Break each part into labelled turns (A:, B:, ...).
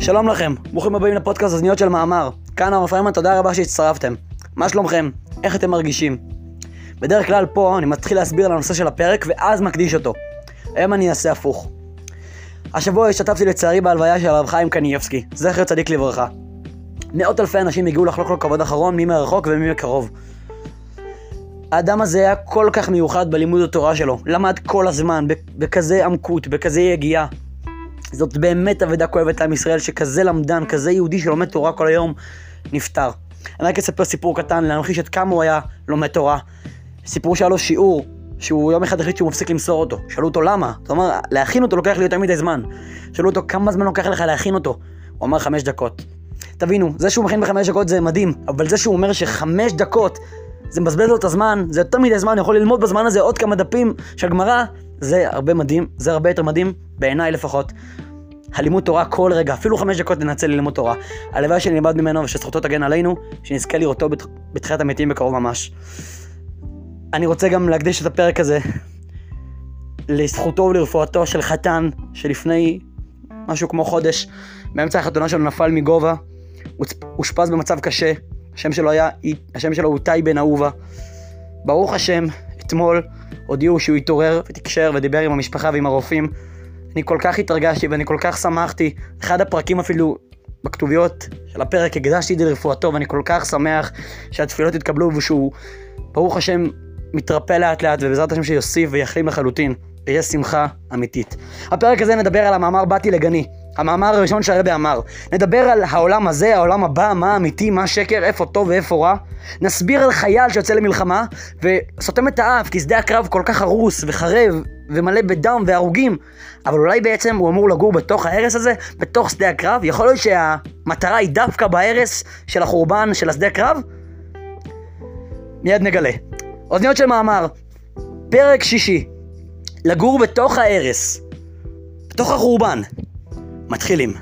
A: שלום לכם, ברוכים הבאים לפודקאסט אוזניות של מאמר. כאן הרב פריימן, תודה רבה שהצטרפתם. מה שלומכם? איך אתם מרגישים? בדרך כלל פה אני מתחיל להסביר על הנושא של הפרק ואז מקדיש אותו. היום אני אעשה הפוך. השבוע השתתפתי לצערי בהלוויה של הרב חיים קניאבסקי, זכר צדיק לברכה. מאות אלפי אנשים הגיעו לחלוק לו כבוד אחרון, מי מרחוק ומי מקרוב. האדם הזה היה כל כך מיוחד בלימוד התורה שלו, למד כל הזמן, בכזה עמקות, בכזה יגיעה. זאת באמת אבדה כואבת לעם ישראל, שכזה למדן, כזה יהודי שלומד תורה כל היום, נפטר. אני רק אספר סיפור קטן להמחיש את כמה הוא היה לומד תורה. סיפור שהיה לו שיעור, שהוא יום אחד החליט שהוא מפסיק למסור אותו. שאלו אותו למה? זאת אומרת, להכין אותו לוקח לי יותר מדי זמן. שאלו אותו כמה זמן לוקח לך להכין אותו? הוא אמר חמש דקות. תבינו, זה שהוא מכין בחמש דקות זה מדהים, אבל זה שהוא אומר שחמש דקות זה מבזבז לו את הזמן, זה יותר מדי זמן, יכול ללמוד בזמן הזה עוד כמה דפים של גמרא, זה הרבה מדהים, זה הרבה יותר מדהים, בעיניי לפחות. הלימוד תורה כל רגע, אפילו חמש דקות ננצל ללמוד תורה. הלוואי שנלמד ממנו ושזכותו תגן עלינו, שנזכה לראותו בתחיית המתים בקרוב ממש. אני רוצה גם להקדיש את הפרק הזה לזכותו ולרפואתו של חתן שלפני משהו כמו חודש, באמצע החתונה שלו נפל מגובה, אושפז במצב קשה, השם שלו היה, השם שלו הוא טי בן אהובה. ברוך השם, אתמול הודיעו שהוא התעורר ותקשר ודיבר עם המשפחה ועם הרופאים. אני כל כך התרגשתי ואני כל כך שמחתי. אחד הפרקים אפילו בכתוביות של הפרק הקדשתי את זה לרפואתו ואני כל כך שמח שהתפילות יתקבלו ושהוא, ברוך השם, מתרפא לאט לאט ובעזרת השם שיוסיף ויחלים לחלוטין. ויש שמחה אמיתית. הפרק הזה נדבר על המאמר באתי לגני. המאמר הראשון שהרבי אמר. נדבר על העולם הזה, העולם הבא, מה אמיתי, מה שקר, איפה טוב ואיפה רע. נסביר על חייל שיוצא למלחמה וסותם את האף, כי שדה הקרב כל כך הרוס וחרב ומלא בדם והרוגים. אבל אולי בעצם הוא אמור לגור בתוך ההרס הזה, בתוך שדה הקרב? יכול להיות שהמטרה היא דווקא בהרס של החורבן של השדה הקרב? מיד נגלה. אוזניות של מאמר, פרק שישי, לגור בתוך ההרס, בתוך החורבן. מתחילים.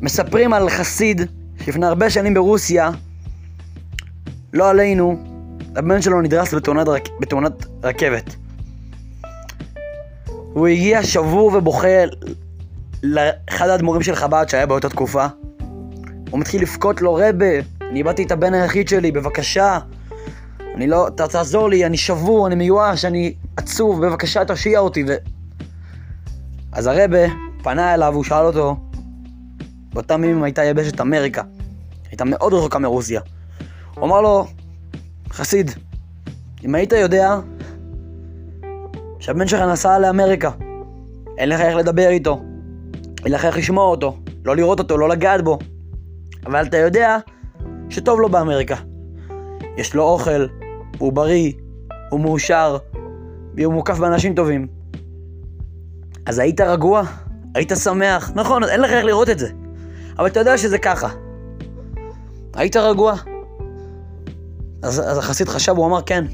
A: מספרים על חסיד שלפני הרבה שנים ברוסיה, לא עלינו, הבן שלו נדרס בתאונת, רק... בתאונת רכבת. הוא הגיע שבור ובוכה לאחד האדמו"רים של חב"ד שהיה באותה תקופה. הוא מתחיל לבכות לו, רבה, אני איבדתי את הבן היחיד שלי, בבקשה. אני לא, אתה תעזור לי, אני שבור, אני מיואש, אני עצוב, בבקשה תושיע אותי. ו... אז הרבה פנה אליו, הוא שאל אותו, באותם ימים הייתה יבשת אמריקה, הייתה מאוד רחוקה מרוסיה. הוא אמר לו, חסיד, אם היית יודע שהבן שלך נסע לאמריקה, אין לך איך לדבר איתו, אין לך איך לשמוע אותו, לא לראות אותו, לא לגעת בו, אבל אתה יודע שטוב לו באמריקה. יש לו אוכל, הוא בריא, הוא מאושר, והוא מוקף באנשים טובים. אז היית רגוע? היית שמח? נכון, אין לך איך לראות את זה. אבל אתה יודע שזה ככה. היית רגוע? אז, אז החסיד חשב, הוא אמר כן.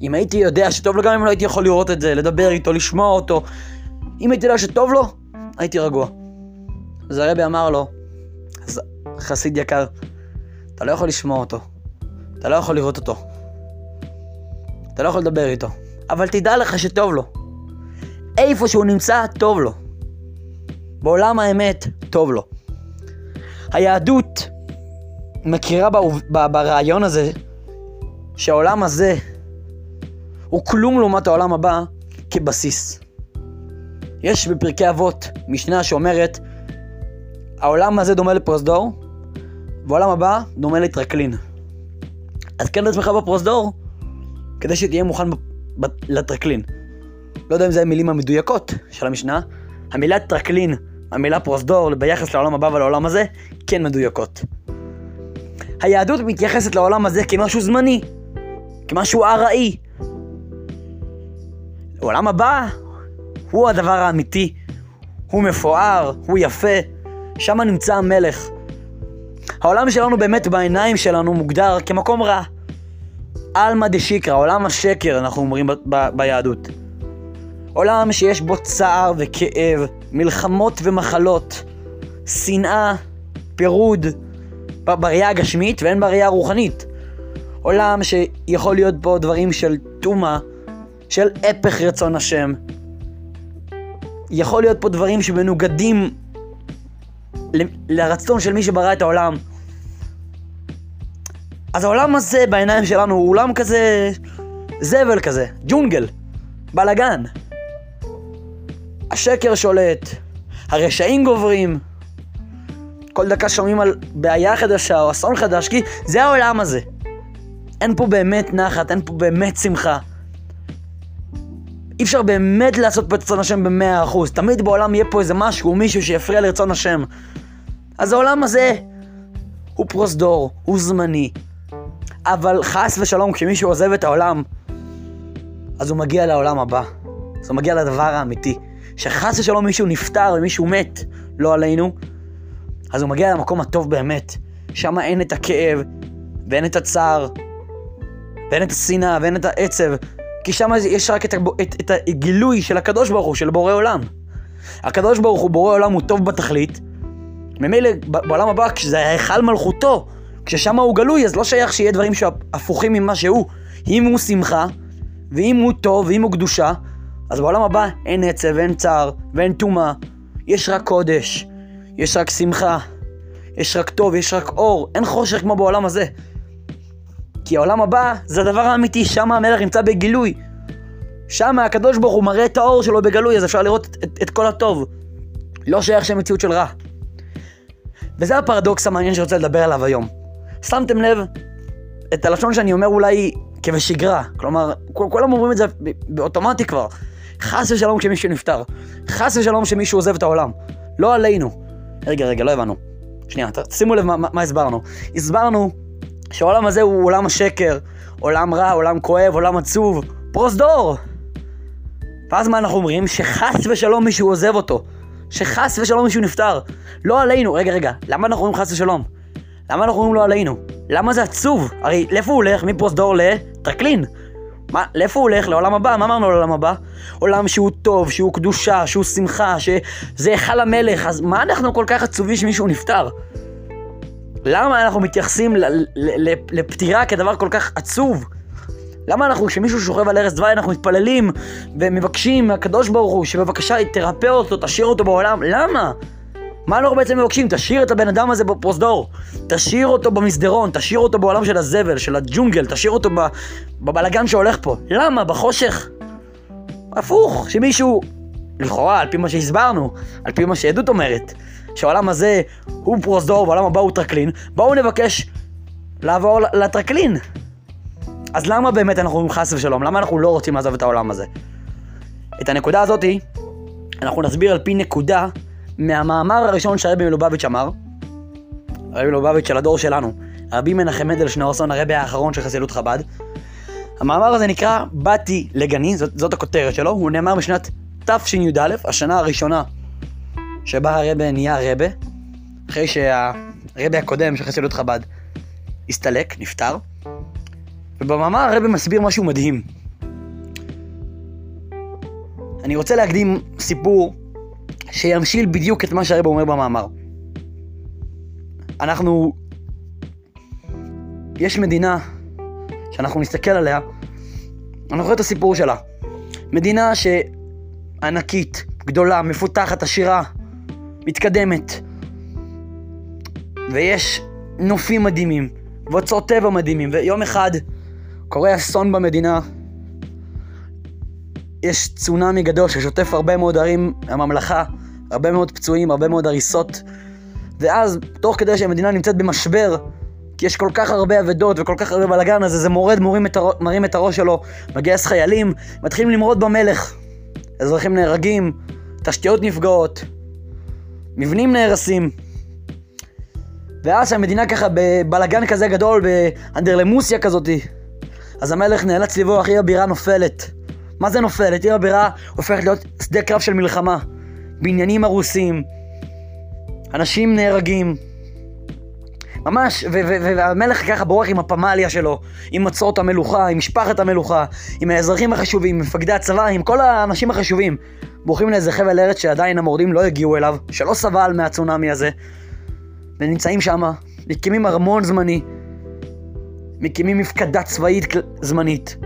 A: אם הייתי יודע שטוב לו, גם אם לא הייתי יכול לראות את זה, לדבר איתו, לשמוע אותו, אם הייתי יודע שטוב לו, הייתי רגוע. אז הרבי אמר לו, חסיד יקר, אתה לא יכול לשמוע אותו, אתה לא יכול לראות אותו, אתה לא יכול לדבר איתו, אבל תדע לך שטוב לו. איפה שהוא נמצא, טוב לו. בעולם האמת, טוב לו. היהדות מכירה ברעיון הזה שהעולם הזה הוא כלום לעומת העולם הבא כבסיס. יש בפרקי אבות משנה שאומרת העולם הזה דומה לפרוזדור והעולם הבא דומה לטרקלין. אז כן לעצמך בפרוזדור כדי שתהיה מוכן לטרקלין. לא יודע אם זה המילים המדויקות של המשנה. המילה טרקלין, המילה פרוזדור ביחס לעולם הבא ולעולם הזה, כן מדויקות. היהדות מתייחסת לעולם הזה כמשהו זמני, כמשהו ארעי. העולם הבא הוא הדבר האמיתי, הוא מפואר, הוא יפה, שם נמצא המלך. העולם שלנו באמת בעיניים שלנו מוגדר כמקום רע. עלמא דשיקרא, עולם השקר, אנחנו אומרים ב- ב- ביהדות. עולם שיש בו צער וכאב, מלחמות ומחלות, שנאה, פירוד, בראייה הגשמית ואין בראייה הרוחנית. עולם שיכול להיות בו דברים של טומאה, של הפך רצון השם. יכול להיות פה דברים שמנוגדים ל- לרצון של מי שברא את העולם. אז העולם הזה בעיניים שלנו הוא עולם כזה זבל כזה, ג'ונגל, בלאגן. השקר שולט, הרשעים גוברים, כל דקה שומעים על בעיה חדשה או אסון חדש, כי זה העולם הזה. אין פה באמת נחת, אין פה באמת שמחה. אי אפשר באמת לעשות פה את רצון השם במאה אחוז. תמיד בעולם יהיה פה איזה משהו, מישהו שיפריע לרצון השם. אז העולם הזה הוא פרוזדור, הוא זמני. אבל חס ושלום, כשמישהו עוזב את העולם, אז הוא מגיע לעולם הבא. אז הוא מגיע לדבר האמיתי. שחס ושלום מישהו נפטר ומישהו מת, לא עלינו, אז הוא מגיע למקום הטוב באמת. שם אין את הכאב, ואין את הצער, ואין את השנאה, ואין את העצב, כי שם יש רק את, את, את הגילוי של הקדוש ברוך הוא, של בורא עולם. הקדוש ברוך הוא, בורא עולם, הוא טוב בתכלית. ממילא בעולם הבא, כשזה ההיכל מלכותו, כששם הוא גלוי, אז לא שייך שיהיה דברים שהפוכים ממה שהוא. אם הוא שמחה, ואם הוא טוב, ואם הוא קדושה, אז בעולם הבא אין עצב, אין צער, ואין טומאה. יש רק קודש, יש רק שמחה, יש רק טוב, יש רק אור, אין חושך כמו בעולם הזה. כי העולם הבא זה הדבר האמיתי, שם המלך נמצא בגילוי. שם הקדוש ברוך הוא מראה את האור שלו בגלוי, אז אפשר לראות את, את, את כל הטוב. לא שייך שם מציאות של רע. וזה הפרדוקס המעניין שרוצה לדבר עליו היום. שמתם לב את הלשון שאני אומר אולי כבשגרה. כלומר, כולם אומרים את זה באוטומטי כבר. חס ושלום כשמישהו נפטר. חס ושלום כשמישהו עוזב את העולם. לא עלינו. רגע, רגע, לא הבנו. שנייה, שימו לב מה, מה, הסברנו. הסברנו שהעולם הזה הוא עולם השקר, עולם רע, עולם כואב, עולם עצוב, פרוזדור. ואז מה אנחנו אומרים? שחס ושלום מישהו עוזב אותו. שחס ושלום מישהו נפטר. לא עלינו. רגע, רגע, למה אנחנו אומרים חס ושלום? למה אנחנו אומרים לא עלינו? למה זה עצוב? הרי לאיפה הוא הולך? מפרוזדור לטרקלין. מה, לאיפה הוא הולך? לעולם הבא? מה אמרנו לעולם הבא? עולם שהוא טוב, שהוא קדושה, שהוא שמחה, שזה היכל המלך, אז מה אנחנו כל כך עצובים שמישהו נפטר? למה אנחנו מתייחסים לפטירה כדבר כל כך עצוב? למה אנחנו, כשמישהו שוכב על ערש דווי, אנחנו מתפללים ומבקשים מהקדוש ברוך הוא שבבקשה תרפא אותו, תשאיר אותו בעולם? למה? מה אנחנו בעצם מבקשים? תשאיר את הבן אדם הזה בפרוזדור, תשאיר אותו במסדרון, תשאיר אותו בעולם של הזבל, של הג'ונגל, תשאיר אותו בבלגן שהולך פה. למה? בחושך? הפוך, שמישהו, לכאורה, על פי מה שהסברנו, על פי מה שעדות אומרת, שהעולם הזה הוא פרוזדור והעולם הבא הוא טרקלין, בואו נבקש לעבור לטרקלין. אז למה באמת אנחנו אומרים חס ושלום? למה אנחנו לא רוצים לעזוב את העולם הזה? את הנקודה הזאתי אנחנו נסביר על פי נקודה מהמאמר הראשון שהרבי מלובביץ' אמר, הרבי מלובביץ' של הדור שלנו, רבי מנחם מנדל שניאורסון, הרבי האחרון של חסידות חב"ד. המאמר הזה נקרא "באתי לגני", זאת, זאת הכותרת שלו, הוא נאמר בשנת תשי"א, השנה הראשונה שבה הרבה נהיה רבה, אחרי שהרבה הקודם של חסידות חב"ד הסתלק, נפטר, ובמאמר הרבה מסביר משהו מדהים. אני רוצה להקדים סיפור שימשיל בדיוק את מה שהרב אומר במאמר. אנחנו... יש מדינה שאנחנו נסתכל עליה, אנחנו רואים את הסיפור שלה. מדינה שענקית, גדולה, מפותחת, עשירה, מתקדמת. ויש נופים מדהימים, ואוצרות טבע מדהימים, ויום אחד קורה אסון במדינה. יש צונאמי גדול ששוטף הרבה מאוד ערים מהממלכה, הרבה מאוד פצועים, הרבה מאוד הריסות. ואז, תוך כדי שהמדינה נמצאת במשבר, כי יש כל כך הרבה אבדות וכל כך הרבה בלאגן, אז איזה מורד מורים את הר... מרים את הראש שלו, מגייס חיילים, מתחילים למרוד במלך. אזרחים נהרגים, תשתיות נפגעות, מבנים נהרסים. ואז שהמדינה ככה בבלאגן כזה גדול, באנדרלמוסיה כזאתי, אז המלך נאלץ לברוח, עיר הבירה נופלת. מה זה נופלת? עיר הבירה הופכת להיות שדה קרב של מלחמה. בניינים הרוסים, אנשים נהרגים. ממש, והמלך ככה בורח עם הפמליה שלו, עם מצרות המלוכה, עם משפחת המלוכה, עם האזרחים החשובים, עם מפקדי הצבא, עם כל האנשים החשובים. בורחים לאיזה חבל ארץ שעדיין המורדים לא הגיעו אליו, שלא סבל מהצונאמי הזה, ונמצאים שם, מקימים ארמון זמני, מקימים מפקדה צבאית זמנית.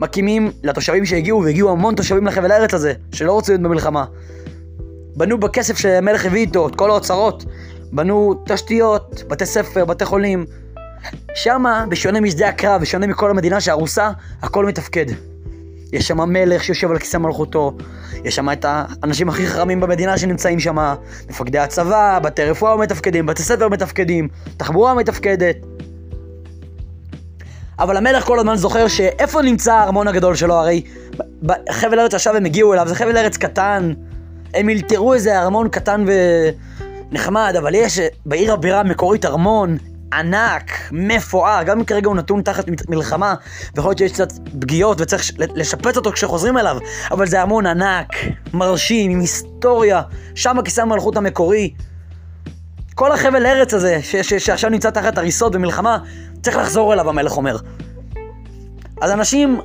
A: מקימים לתושבים שהגיעו, והגיעו המון תושבים לחבל הארץ הזה, שלא רצו להיות במלחמה. בנו בכסף שהמלך הביא איתו, את כל האוצרות. בנו תשתיות, בתי ספר, בתי חולים. שמה, בשונה משדה הקרב, בשונה מכל המדינה שהרוסה, הכל מתפקד. יש שם מלך שיושב על כיסא מלכותו, יש שם את האנשים הכי חכמים במדינה שנמצאים שם, מפקדי הצבא, בתי רפואה מתפקדים, בתי ספר מתפקדים, תחבורה מתפקדת. אבל המלך כל הזמן זוכר שאיפה נמצא הארמון הגדול שלו, הרי בחבל ארץ עכשיו הם הגיעו אליו, זה חבל ארץ קטן, הם אלתרו איזה ארמון קטן ונחמד, אבל יש בעיר הבירה המקורית ארמון ענק, מפואר, גם אם כרגע הוא נתון תחת מלחמה, ויכול להיות שיש קצת פגיעות וצריך לשפץ אותו כשחוזרים אליו, אבל זה ארמון ענק, מרשים, עם היסטוריה, שם הכיסא המלכות המקורי. כל החבל ארץ הזה, ש- ש- שעכשיו נמצא תחת הריסות ומלחמה, צריך לחזור אליו, המלך אומר. אז אנשים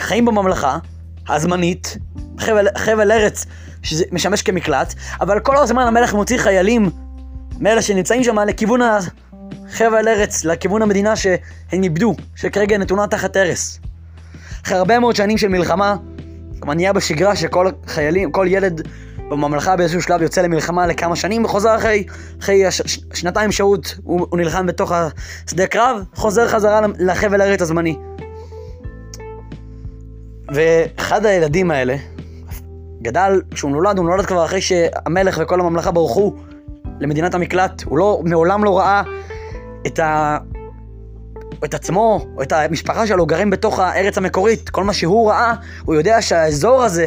A: חיים בממלכה הזמנית, חבל, חבל ארץ שמשמש כמקלט, אבל כל הזמן המלך מוציא חיילים מאלה שנמצאים שם לכיוון החבל ארץ, לכיוון המדינה שהם איבדו, שכרגע נתונה תחת הרס. אחרי הרבה מאוד שנים של מלחמה, כבר נהיה בשגרה שכל חיילים, כל ילד בממלכה באיזשהו שלב יוצא למלחמה לכמה שנים וחוזר אחרי, אחרי הש, ש, שנתיים שהות, הוא, הוא נלחם בתוך השדה קרב, חוזר חזרה לחבל הארץ הזמני. ואחד הילדים האלה גדל, כשהוא נולד, הוא נולד כבר אחרי שהמלך וכל הממלכה ברחו למדינת המקלט. הוא לא, מעולם לא ראה את, ה... את עצמו, או את המשפחה שלו גרים בתוך הארץ המקורית. כל מה שהוא ראה, הוא יודע שהאזור הזה,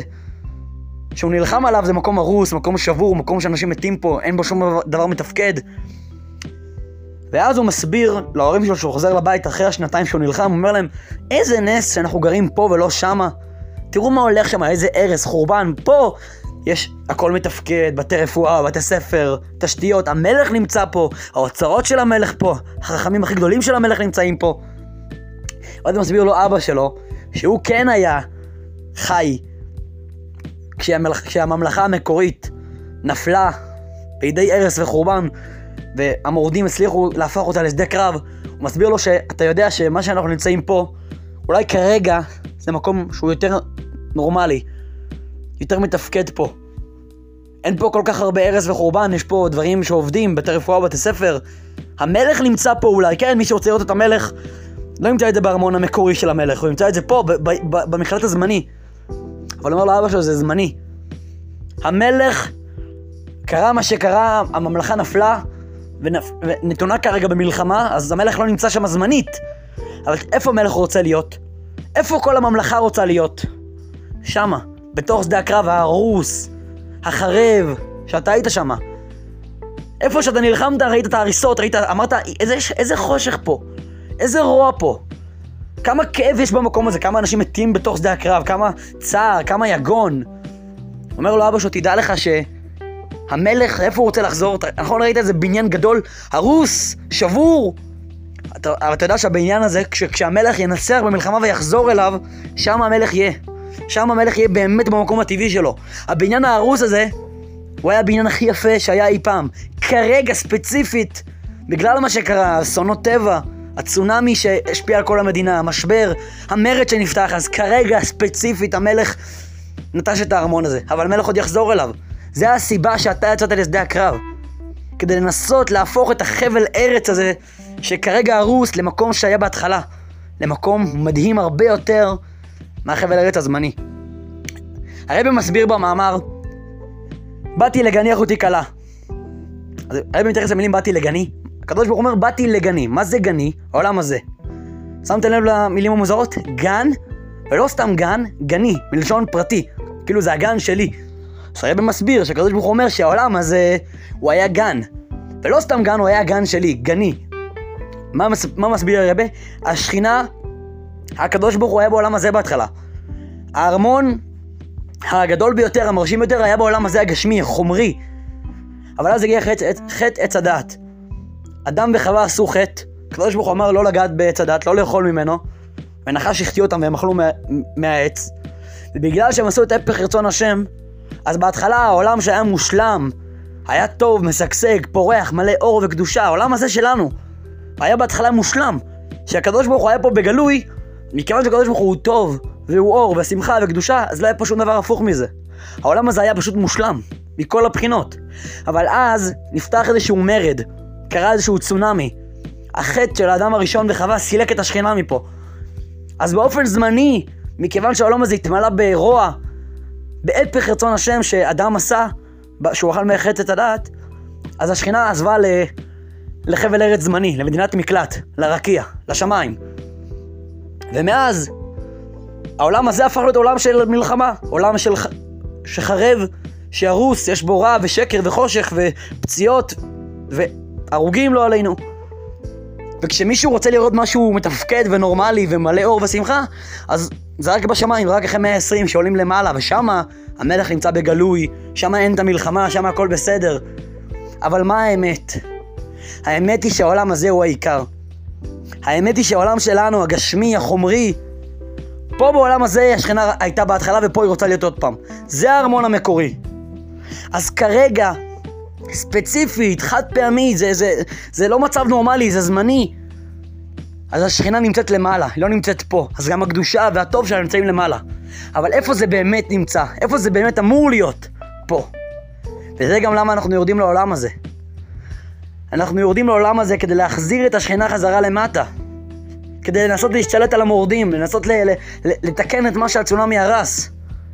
A: שהוא נלחם עליו, זה מקום הרוס, מקום שבור, מקום שאנשים מתים פה, אין בו שום דבר מתפקד. ואז הוא מסביר להורים שלו שהוא חוזר לבית אחרי השנתיים שהוא נלחם, הוא אומר להם, איזה נס שאנחנו גרים פה ולא שמה. תראו מה הולך שם, איזה הרס, חורבן. פה יש הכל מתפקד, בתי רפואה, בתי ספר, תשתיות, המלך נמצא פה, האוצרות של המלך פה, החכמים הכי גדולים של המלך נמצאים פה. ואז מסביר לו אבא שלו, שהוא כן היה חי כשהממלכה המקורית נפלה בידי הרס וחורבן, והמורדים הצליחו להפוך אותה לשדה קרב, הוא מסביר לו שאתה יודע שמה שאנחנו נמצאים פה, אולי כרגע זה מקום שהוא יותר נורמלי, יותר מתפקד פה. אין פה כל כך הרבה הרס וחורבן, יש פה דברים שעובדים, בתי רפואה, בתי ספר. המלך נמצא פה אולי, כן, מי שרוצה לראות את המלך, לא ימצא את זה בארמון המקורי של המלך, הוא ימצא את זה פה, במקלט הזמני. אבל אומר לאבא שלו, זה זמני. המלך, קרה מה שקרה, הממלכה נפלה, ונפ... ונתונה כרגע במלחמה, אז המלך לא נמצא שם זמנית. אבל איפה המלך רוצה להיות? איפה כל הממלכה רוצה להיות? שמה, בתוך שדה הקרב ההרוס, החרב, שאתה היית שמה. איפה שאתה נלחמת, ראית את ההריסות, ראית, אמרת, איזה, איזה חושך פה, איזה רוע פה. כמה כאב יש במקום הזה, כמה אנשים מתים בתוך שדה הקרב, כמה צער, כמה יגון. אומר לו אבא שלו, תדע לך שהמלך, איפה הוא רוצה לחזור? נכון ראית איזה בניין גדול, הרוס, שבור. אתה, אתה יודע שהבניין הזה, כש, כשהמלך ינצח במלחמה ויחזור אליו, שם המלך יהיה. שם המלך יהיה באמת במקום הטבעי שלו. הבניין ההרוס הזה, הוא היה הבניין הכי יפה שהיה אי פעם. כרגע, ספציפית, בגלל מה שקרה, אסונות טבע, הצונאמי שהשפיע על כל המדינה, המשבר, המרד שנפתח, אז כרגע, ספציפית, המלך נטש את הארמון הזה. אבל המלך עוד יחזור אליו. זה הסיבה שאתה יצאת לשדה הקרב. כדי לנסות להפוך את החבל ארץ הזה, שכרגע הרוס, למקום שהיה בהתחלה. למקום מדהים הרבה יותר מהחבל ארץ הזמני. הרבי מסביר במאמר, באתי לגני אחותי כלה. הרבי מתייחס למילים באתי לגני. הקדוש ברוך אומר, באתי לגני. מה זה גני? העולם הזה. שמתם לב למילים המוזרות? גן, ולא סתם גן, גני, מלשון פרטי. כאילו זה הגן שלי. אז הרבי מסביר שהקדוש ברוך אומר שהעולם הזה, הוא היה גן. ולא סתם גן, הוא היה גן שלי, גני. מה, מס, מה מסביר הרבה? השכינה, הקדוש ברוך הוא היה בעולם הזה בהתחלה. הארמון הגדול ביותר, המרשים ביותר, היה בעולם הזה הגשמי, החומרי. אבל אז הגיע חטא חט עץ הדעת. אדם וחווה עשו חטא, הקדוש ברוך הוא אמר לא לגעת בעץ הדעת, לא לאכול ממנו, ונחש החטיא אותם והם אכלו מה, מהעץ. ובגלל שהם עשו את הפך רצון השם, אז בהתחלה העולם שהיה מושלם, היה טוב, משגשג, פורח, מלא אור וקדושה, העולם הזה שלנו, היה בהתחלה מושלם. שהקדוש ברוך הוא היה פה בגלוי, מכיוון שהקדוש ברוך הוא טוב, והוא אור, ושמחה, וקדושה, אז לא היה פה שום דבר הפוך מזה. העולם הזה היה פשוט מושלם, מכל הבחינות. אבל אז נפתח איזשהו מרד, קרה איזשהו צונאמי. החטא של האדם הראשון וחווה סילק את השכינה מפה. אז באופן זמני, מכיוון שהעולם הזה התמלא ברוע, בהפך רצון השם שאדם עשה, שהוא אכל מהחטא את הדעת, אז השכינה עזבה ל... לחבל ארץ זמני, למדינת מקלט, לרקיע, לשמיים. ומאז, העולם הזה הפך להיות עולם של מלחמה, עולם של. שחרב, שהרוס, יש בו רע ושקר וחושך ופציעות והרוגים לא עלינו. וכשמישהו רוצה לראות משהו מתפקד ונורמלי ומלא אור ושמחה, אז זה רק בשמיים, רק אחרי 120 שעולים למעלה, ושמה המלך נמצא בגלוי, שמה אין את המלחמה, שמה הכל בסדר. אבל מה האמת? האמת היא שהעולם הזה הוא העיקר. האמת היא שהעולם שלנו, הגשמי, החומרי, פה בעולם הזה השכנה הייתה בהתחלה ופה היא רוצה להיות עוד פעם. זה הארמון המקורי. אז כרגע, ספציפית, חד פעמי, זה, זה, זה לא מצב נורמלי, זה זמני. אז השכינה נמצאת למעלה, היא לא נמצאת פה. אז גם הקדושה והטוב שלה נמצאים למעלה. אבל איפה זה באמת נמצא? איפה זה באמת אמור להיות? פה. וזה גם למה אנחנו יורדים לעולם הזה. אנחנו יורדים לעולם הזה כדי להחזיר את השכינה חזרה למטה. כדי לנסות להשתלט על המורדים, לנסות ל- ל- לתקן את מה שהצונאמי הרס.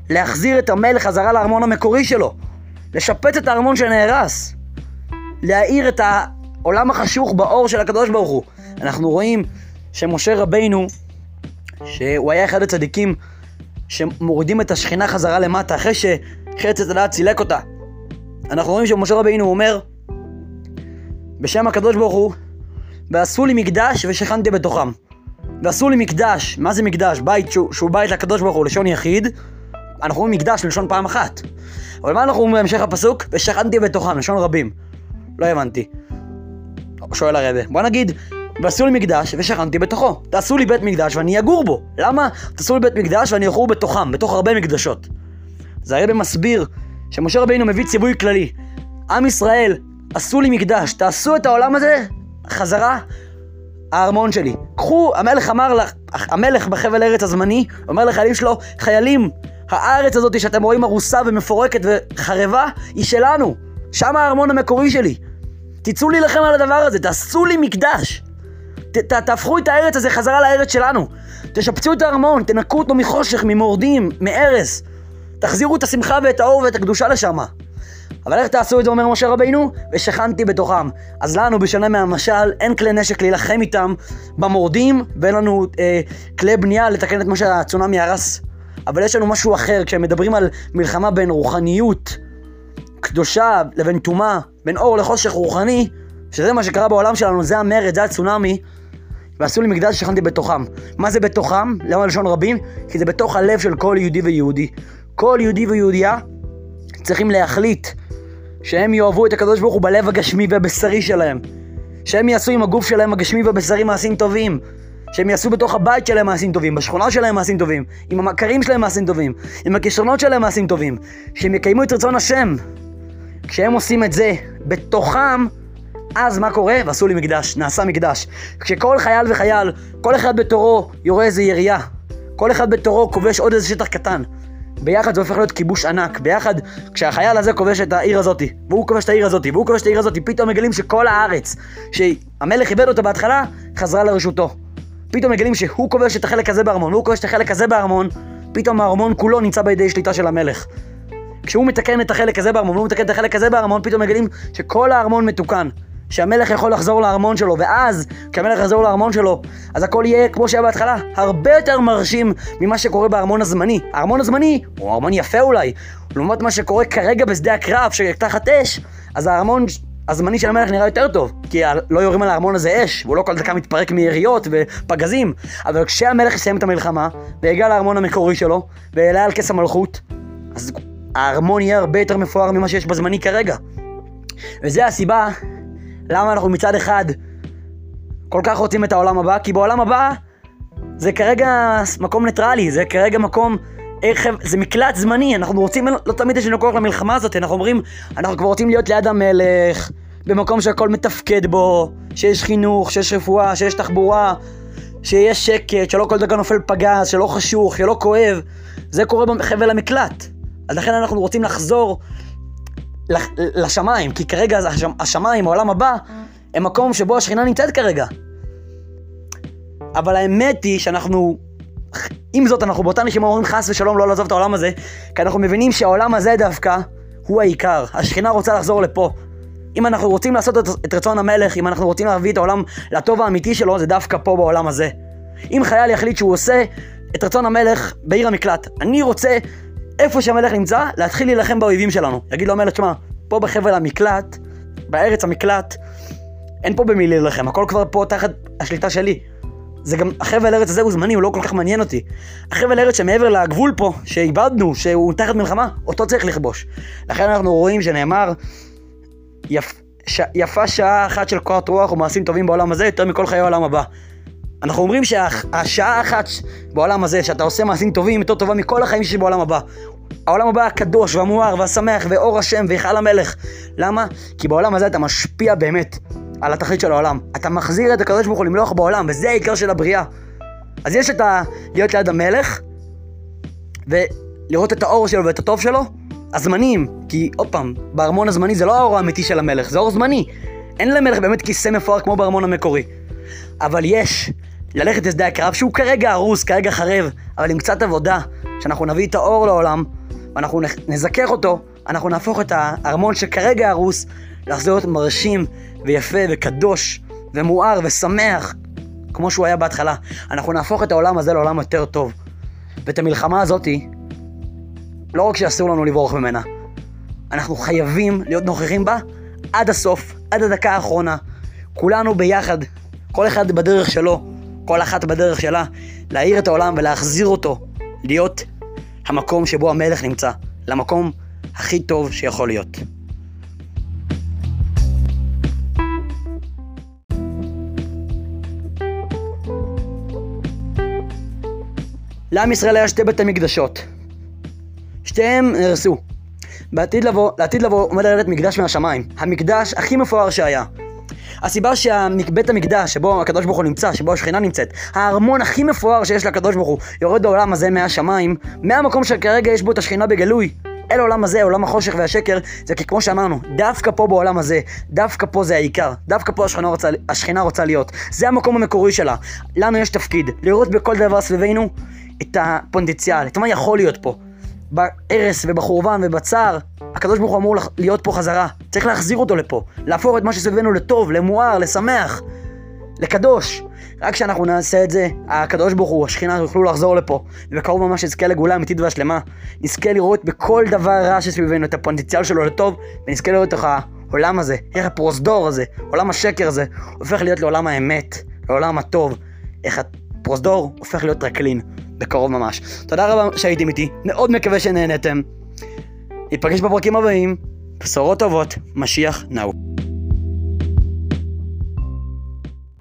A: להחזיר את המלך חזרה לארמון המקורי שלו. לשפץ את הארמון שנהרס. להאיר את העולם החשוך באור של הקדוש ברוך הוא. אנחנו רואים שמשה רבינו, שהוא היה אחד הצדיקים שמורידים את השכינה חזרה למטה, אחרי שחץ הדעת צילק אותה. אנחנו רואים שמשה רבינו אומר, בשם הקדוש ברוך הוא, ועשו לי מקדש ושכנתי בתוכם. ועשו לי מקדש, מה זה מקדש? בית שהוא, שהוא בית לקדוש ברוך הוא, לשון יחיד. אנחנו אומרים מקדש בלשון פעם אחת. אבל מה אנחנו אומרים בהמשך הפסוק? ושכנתי בתוכם, לשון רבים. לא הבנתי. שואל הרבה. בוא נגיד, ועשו לי מקדש ושכנתי בתוכו. תעשו לי בית מקדש ואני אגור בו. למה? תעשו לי בית מקדש ואני אגור בתוכם, בתוך הרבה מקדשות. זה הרבה מסביר שמשה רבינו מביא ציווי כללי. עם ישראל, עשו לי מקדש, תעשו את העולם הזה חזרה הארמון שלי. קחו, המלך אמר לך, המלך בחבל ארץ הזמני, אומר לחיילים שלו, חיילים, הארץ הזאת שאתם רואים הרוסה ומפורקת וחרבה, היא שלנו. שם הארמון המקורי שלי. תצאו להילחם על הדבר הזה, תעשו לי מקדש. ת, ת, תהפכו את הארץ הזה חזרה לארץ שלנו. תשפצו את הארמון, תנקו אותו מחושך, ממורדים, מהרס. תחזירו את השמחה ואת האור ואת הקדושה לשם. אבל איך תעשו את זה, אומר משה רבינו? ושכנתי בתוכם. אז לנו, בשונה מהמשל, אין כלי נשק להילחם איתם במורדים, ואין לנו אה, כלי בנייה לתקן את מה שהצונאמי הרס. אבל יש לנו משהו אחר, כשהם מדברים על מלחמה בין רוחניות, קדושה, לבין טומאה, בין אור לחושך רוחני, שזה מה שקרה בעולם שלנו, זה המרד, זה הצונאמי, ועשו לי מקדש שכנתי בתוכם. מה זה בתוכם? למה לשון רבים? כי זה בתוך הלב של כל יהודי ויהודי. כל יהודי ויהודייה צריכים להחליט שהם יאהבו את הקדוש ברוך הוא בלב הגשמי והבשרי שלהם. שהם יעשו עם הגוף שלהם הגשמי והבשרי מעשים טובים. שהם יעשו בתוך הבית שלהם מעשים טובים, בשכונה שלהם מעשים טובים, עם המכרים שלהם מעשים טובים, עם הכישרונות שלהם מעשים טובים. שהם יקיימו את רצון השם. כשהם עושים את זה בתוכם, אז מה קורה? ועשו לי מקדש, נעשה מקדש. כשכל חייל וחייל, כל אחד בתורו יורה איזה ירייה. כל אחד בתורו כובש עוד איזה שטח קטן. ביחד זה הופך להיות כיבוש ענק. ביחד, כשהחייל הזה כובש את העיר הזאתי, והוא כובש את העיר הזאתי, והוא כובש את העיר הזאתי, פתאום מגלים שכל הארץ, שהמלך איבד אותה בהתחלה, חזרה לרשותו. פתאום מגלים שהוא כובש את החלק הזה בארמון, והוא כובש את החלק הזה בארמון, פתאום הארמון כולו נמצא בידי שליטה של המלך. כשהוא מתקן את החלק הזה בארמון, והוא מתקן את החלק הזה בארמון, פתאום מגלים שכל הארמון מתוקן. שהמלך יכול לחזור לארמון שלו, ואז, כשהמלך יחזור לארמון שלו, אז הכל יהיה כמו שהיה בהתחלה, הרבה יותר מרשים ממה שקורה בארמון הזמני. הארמון הזמני הוא ארמון יפה אולי, לעומת מה שקורה כרגע בשדה הקרב, שתחת אש, אז הארמון הזמני של המלך נראה יותר טוב, כי לא יורים על הארמון הזה אש, והוא לא כל דקה מתפרק מיריות ופגזים. אבל כשהמלך יסיים את המלחמה, ויגיע לארמון המקורי שלו, ויעלה על כס המלכות, אז הארמון יהיה הרבה יותר מפואר ממה שיש בזמני כרגע. וזה הסיבה למה אנחנו מצד אחד כל כך רוצים את העולם הבא? כי בעולם הבא זה כרגע מקום ניטרלי, זה כרגע מקום... איך, זה מקלט זמני, אנחנו רוצים, לא תמיד יש לנו כוח למלחמה הזאת, אנחנו אומרים, אנחנו כבר רוצים להיות ליד המלך, במקום שהכל מתפקד בו, שיש חינוך, שיש רפואה, שיש תחבורה, שיש שקט, שלא כל דקה נופל פגז, שלא חשוך, שלא כואב. זה קורה בחבל המקלט. אז לכן אנחנו רוצים לחזור לשמיים, כי כרגע השמיים, העולם הבא, הם מקום שבו השכינה נמצאת כרגע. אבל האמת היא שאנחנו, עם זאת, אנחנו באותה נשימה אומרים חס ושלום לא לעזוב את העולם הזה, כי אנחנו מבינים שהעולם הזה דווקא הוא העיקר. השכינה רוצה לחזור לפה. אם אנחנו רוצים לעשות את, את רצון המלך, אם אנחנו רוצים להביא את העולם לטוב האמיתי שלו, זה דווקא פה בעולם הזה. אם חייל יחליט שהוא עושה את רצון המלך בעיר המקלט, אני רוצה, איפה שהמלך נמצא, להתחיל להילחם באויבים שלנו. יגיד לו המלך, שמע, פה בחבל המקלט, בארץ המקלט, אין פה במי להילחם, הכל כבר פה תחת השליטה שלי. זה גם, החבל ארץ הזה הוא זמני, הוא לא כל כך מעניין אותי. החבל ארץ שמעבר לגבול פה, שאיבדנו, שהוא תחת מלחמה, אותו צריך לכבוש. לכן אנחנו רואים שנאמר, יפ, ש, יפה שעה אחת של קורת רוח ומעשים טובים בעולם הזה, יותר מכל חיי העולם הבא. אנחנו אומרים שהשעה האחת בעולם הזה, שאתה עושה מעשים טובים, יותר טובה מכל החיים שיש בעולם הבא. העולם הבא הקדוש והמואר והשמח ואור השם והיכל המלך. למה? כי בעולם הזה אתה משפיע באמת על התכלית של העולם. אתה מחזיר את הקדוש ברוך הוא למלוך בעולם, וזה העיקר של הבריאה. אז יש את ה... להיות ליד המלך, ולראות את האור שלו ואת הטוב שלו, הזמניים. כי עוד פעם, בארמון הזמני זה לא האור האמיתי של המלך, זה אור זמני. אין למלך באמת כיסא מפואר כמו בארמון המקורי. אבל יש ללכת לשדה הקרב שהוא כרגע הרוס, כרגע חרב, אבל עם קצת עבודה, שאנחנו נביא את האור לעולם, ואנחנו נזכר אותו, אנחנו נהפוך את הארמון שכרגע הרוס, לחזור להיות מרשים ויפה וקדוש ומואר ושמח, כמו שהוא היה בהתחלה. אנחנו נהפוך את העולם הזה לעולם יותר טוב. ואת המלחמה הזאתי, לא רק שאסור לנו לברוח ממנה, אנחנו חייבים להיות נוכחים בה עד הסוף, עד הדקה האחרונה. כולנו ביחד, כל אחד בדרך שלו, כל אחת בדרך שלה, להאיר את העולם ולהחזיר אותו להיות המקום שבו המלך נמצא, למקום הכי טוב שיכול להיות. לעם ישראל היה שתי בתי מקדשות. שתיהם נהרסו. בעתיד לבוא, לעתיד לבוא עומד לרדת מקדש מהשמיים. המקדש הכי מפואר שהיה. הסיבה שבית המקדש, שבו הקדוש ברוך הוא נמצא, שבו השכינה נמצאת, הארמון הכי מפואר שיש לקדוש ברוך הוא, יורד לעולם הזה מהשמיים, מהמקום שכרגע יש בו את השכינה בגלוי. אל העולם הזה, עולם החושך והשקר, זה כי כמו שאמרנו, דווקא פה בעולם הזה, דווקא פה זה העיקר, דווקא פה השכינה רוצה, השכינה רוצה להיות. זה המקום המקורי שלה. לנו יש תפקיד, לראות בכל דבר סביבנו את הפוטנציאל, את מה יכול להיות פה. בהרס ובחורבן ובצער, הקדוש ברוך הוא אמור להיות פה חזרה. צריך להחזיר אותו לפה. להפוך את מה שסביבנו לטוב, למואר, לשמח, לקדוש. רק כשאנחנו נעשה את זה, הקדוש ברוך הוא, השכינה יוכלו לחזור לפה. ובקרוב ממש נזכה לגאולה אמיתית והשלמה. נזכה לראות בכל דבר רע שסביבנו את הפוטנציאל שלו לטוב, ונזכה לראות איך העולם הזה, איך הפרוזדור הזה, עולם השקר הזה, הופך להיות לעולם האמת, לעולם הטוב. איך הפרוזדור הופך להיות טרקלין. בקרוב ממש. תודה רבה שהייתם איתי, מאוד מקווה שנהנתם. ניפגש בפרקים הבאים, בשורות טובות, משיח נאו.